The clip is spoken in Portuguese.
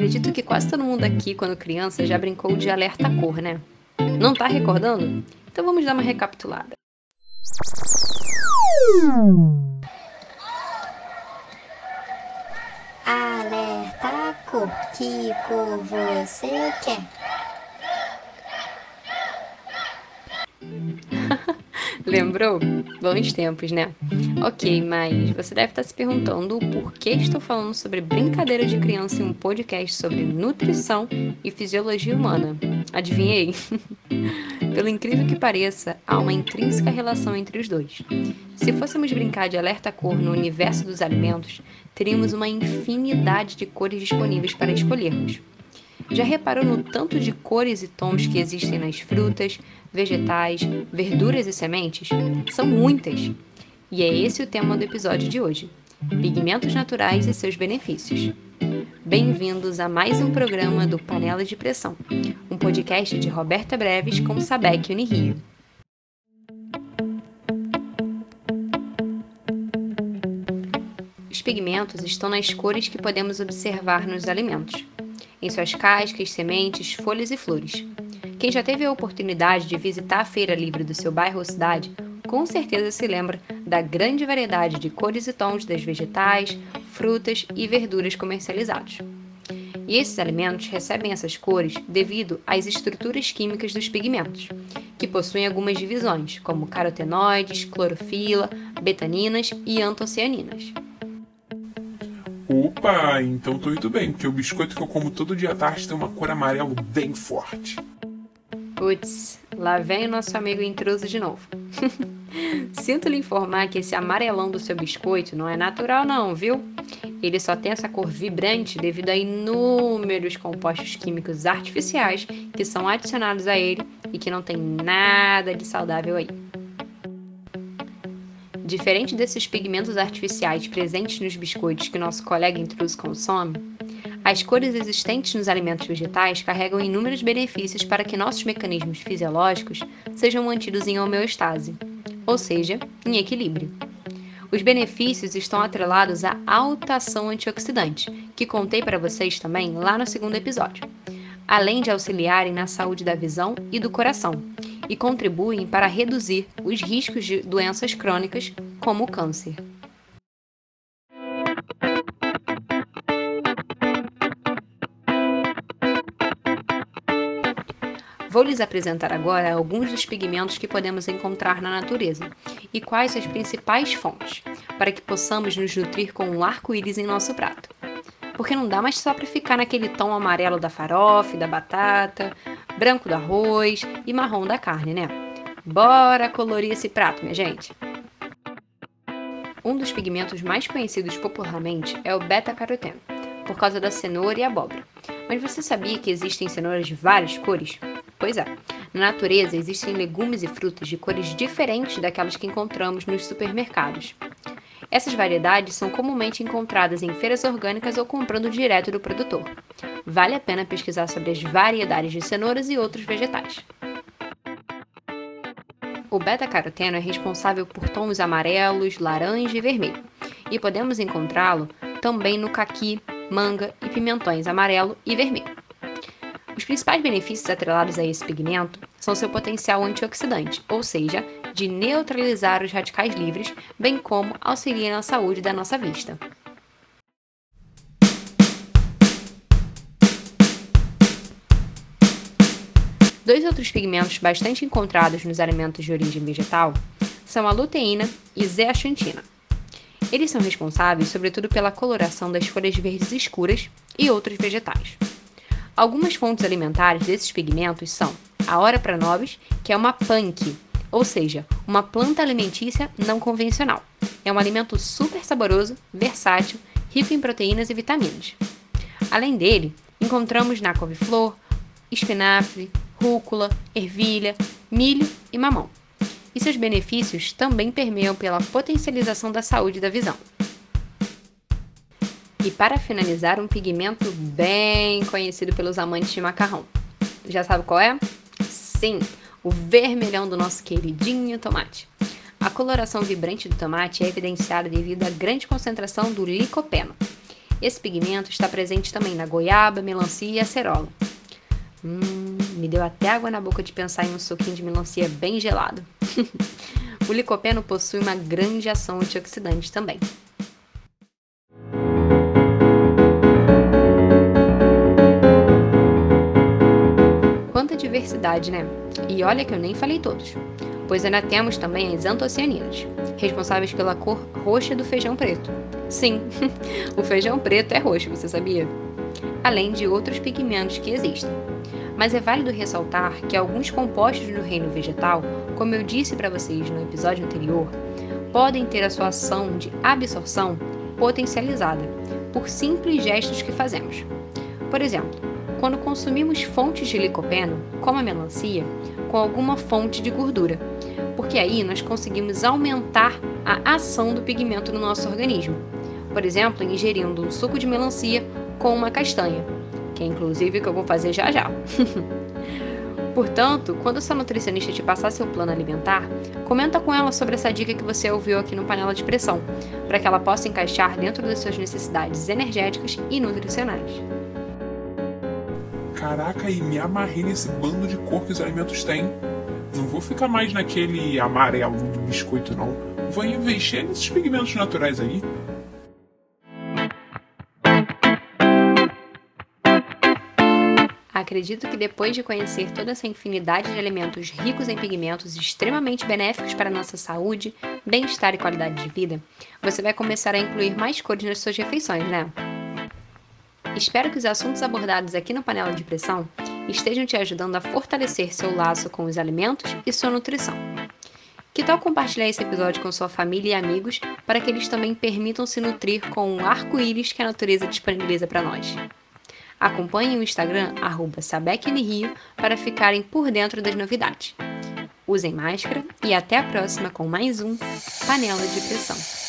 Acredito que quase todo mundo aqui, quando criança, já brincou de alerta cor, né? Não tá recordando? Então vamos dar uma recapitulada. Alerta cor, que cor você quer? Lembrou? Bons tempos, né? Ok, mas você deve estar se perguntando por que estou falando sobre brincadeira de criança em um podcast sobre nutrição e fisiologia humana. Adivinhei? Pelo incrível que pareça, há uma intrínseca relação entre os dois. Se fôssemos brincar de alerta cor no universo dos alimentos, teríamos uma infinidade de cores disponíveis para escolhermos. Já reparou no tanto de cores e tons que existem nas frutas, vegetais, verduras e sementes? São muitas! E é esse o tema do episódio de hoje: pigmentos naturais e seus benefícios. Bem-vindos a mais um programa do Panela de Pressão, um podcast de Roberta Breves com Sabec Unirio. Os pigmentos estão nas cores que podemos observar nos alimentos em suas cascas, sementes, folhas e flores. Quem já teve a oportunidade de visitar a feira livre do seu bairro ou cidade, com certeza se lembra da grande variedade de cores e tons das vegetais, frutas e verduras comercializados. E esses alimentos recebem essas cores devido às estruturas químicas dos pigmentos, que possuem algumas divisões, como carotenoides, clorofila, betaninas e antocianinas. Opa, então tô indo bem, porque o biscoito que eu como todo dia à tarde tem uma cor amarelo bem forte. Putz, lá vem o nosso amigo intruso de novo. Sinto lhe informar que esse amarelão do seu biscoito não é natural não, viu? Ele só tem essa cor vibrante devido a inúmeros compostos químicos artificiais que são adicionados a ele e que não tem nada de saudável aí. Diferente desses pigmentos artificiais presentes nos biscoitos que nosso colega intruso consome, as cores existentes nos alimentos vegetais carregam inúmeros benefícios para que nossos mecanismos fisiológicos sejam mantidos em homeostase, ou seja, em equilíbrio. Os benefícios estão atrelados à alta ação antioxidante, que contei para vocês também lá no segundo episódio, além de auxiliarem na saúde da visão e do coração, e contribuem para reduzir os riscos de doenças crônicas, como o câncer. Vou lhes apresentar agora alguns dos pigmentos que podemos encontrar na natureza e quais as principais fontes, para que possamos nos nutrir com um arco-íris em nosso prato. Porque não dá mais só para ficar naquele tom amarelo da farofa e da batata, branco do arroz e marrom da carne, né? Bora colorir esse prato, minha gente! Um dos pigmentos mais conhecidos popularmente é o beta-caroteno, por causa da cenoura e abóbora. Mas você sabia que existem cenouras de várias cores? Pois é. Na natureza existem legumes e frutas de cores diferentes daquelas que encontramos nos supermercados. Essas variedades são comumente encontradas em feiras orgânicas ou comprando direto do produtor. Vale a pena pesquisar sobre as variedades de cenouras e outros vegetais. O beta-caroteno é responsável por tons amarelos, laranja e vermelho, e podemos encontrá-lo também no caqui, manga e pimentões amarelo e vermelho. Os principais benefícios atrelados a esse pigmento são seu potencial antioxidante, ou seja, de neutralizar os radicais livres, bem como auxilia na saúde da nossa vista. Dois outros pigmentos bastante encontrados nos alimentos de origem vegetal são a luteína e zeaxantina. Eles são responsáveis, sobretudo, pela coloração das folhas verdes escuras e outros vegetais. Algumas fontes alimentares desses pigmentos são a Ora pranobis, que é uma punk, ou seja, uma planta alimentícia não convencional. É um alimento super saboroso, versátil, rico em proteínas e vitaminas. Além dele, encontramos na couve-flor, espinafre, rúcula, ervilha, milho e mamão. E seus benefícios também permeiam pela potencialização da saúde da visão. E para finalizar, um pigmento bem conhecido pelos amantes de macarrão. Já sabe qual é? Sim, o vermelhão do nosso queridinho tomate. A coloração vibrante do tomate é evidenciada devido à grande concentração do licopeno. Esse pigmento está presente também na goiaba, melancia e acerola. Hum, me deu até água na boca de pensar em um suquinho de melancia bem gelado. o licopeno possui uma grande ação antioxidante também. Quanta diversidade, né? E olha que eu nem falei todos, pois ainda temos também as antocianinas, responsáveis pela cor roxa do feijão preto. Sim, o feijão preto é roxo, você sabia? Além de outros pigmentos que existem mas é válido ressaltar que alguns compostos no reino vegetal, como eu disse para vocês no episódio anterior, podem ter a sua ação de absorção potencializada por simples gestos que fazemos. Por exemplo, quando consumimos fontes de licopeno, como a melancia, com alguma fonte de gordura, porque aí nós conseguimos aumentar a ação do pigmento no nosso organismo. Por exemplo, ingerindo um suco de melancia com uma castanha, que é inclusive que eu vou fazer já já. Portanto, quando sua nutricionista te passar seu plano alimentar, comenta com ela sobre essa dica que você ouviu aqui no Panela de Pressão, para que ela possa encaixar dentro das suas necessidades energéticas e nutricionais. Caraca, e me amarrei nesse bando de cor que os alimentos têm. Não vou ficar mais naquele amarelo do biscoito, não. Vou investir nesses pigmentos naturais aí. Acredito que depois de conhecer toda essa infinidade de alimentos ricos em pigmentos extremamente benéficos para a nossa saúde, bem-estar e qualidade de vida, você vai começar a incluir mais cores nas suas refeições, né? Espero que os assuntos abordados aqui no Panela de Pressão estejam te ajudando a fortalecer seu laço com os alimentos e sua nutrição. Que tal compartilhar esse episódio com sua família e amigos para que eles também permitam se nutrir com o arco-íris que a natureza disponibiliza para nós? Acompanhe o Instagram SabecNRio para ficarem por dentro das novidades. Usem máscara e até a próxima com mais um Panela de Pressão.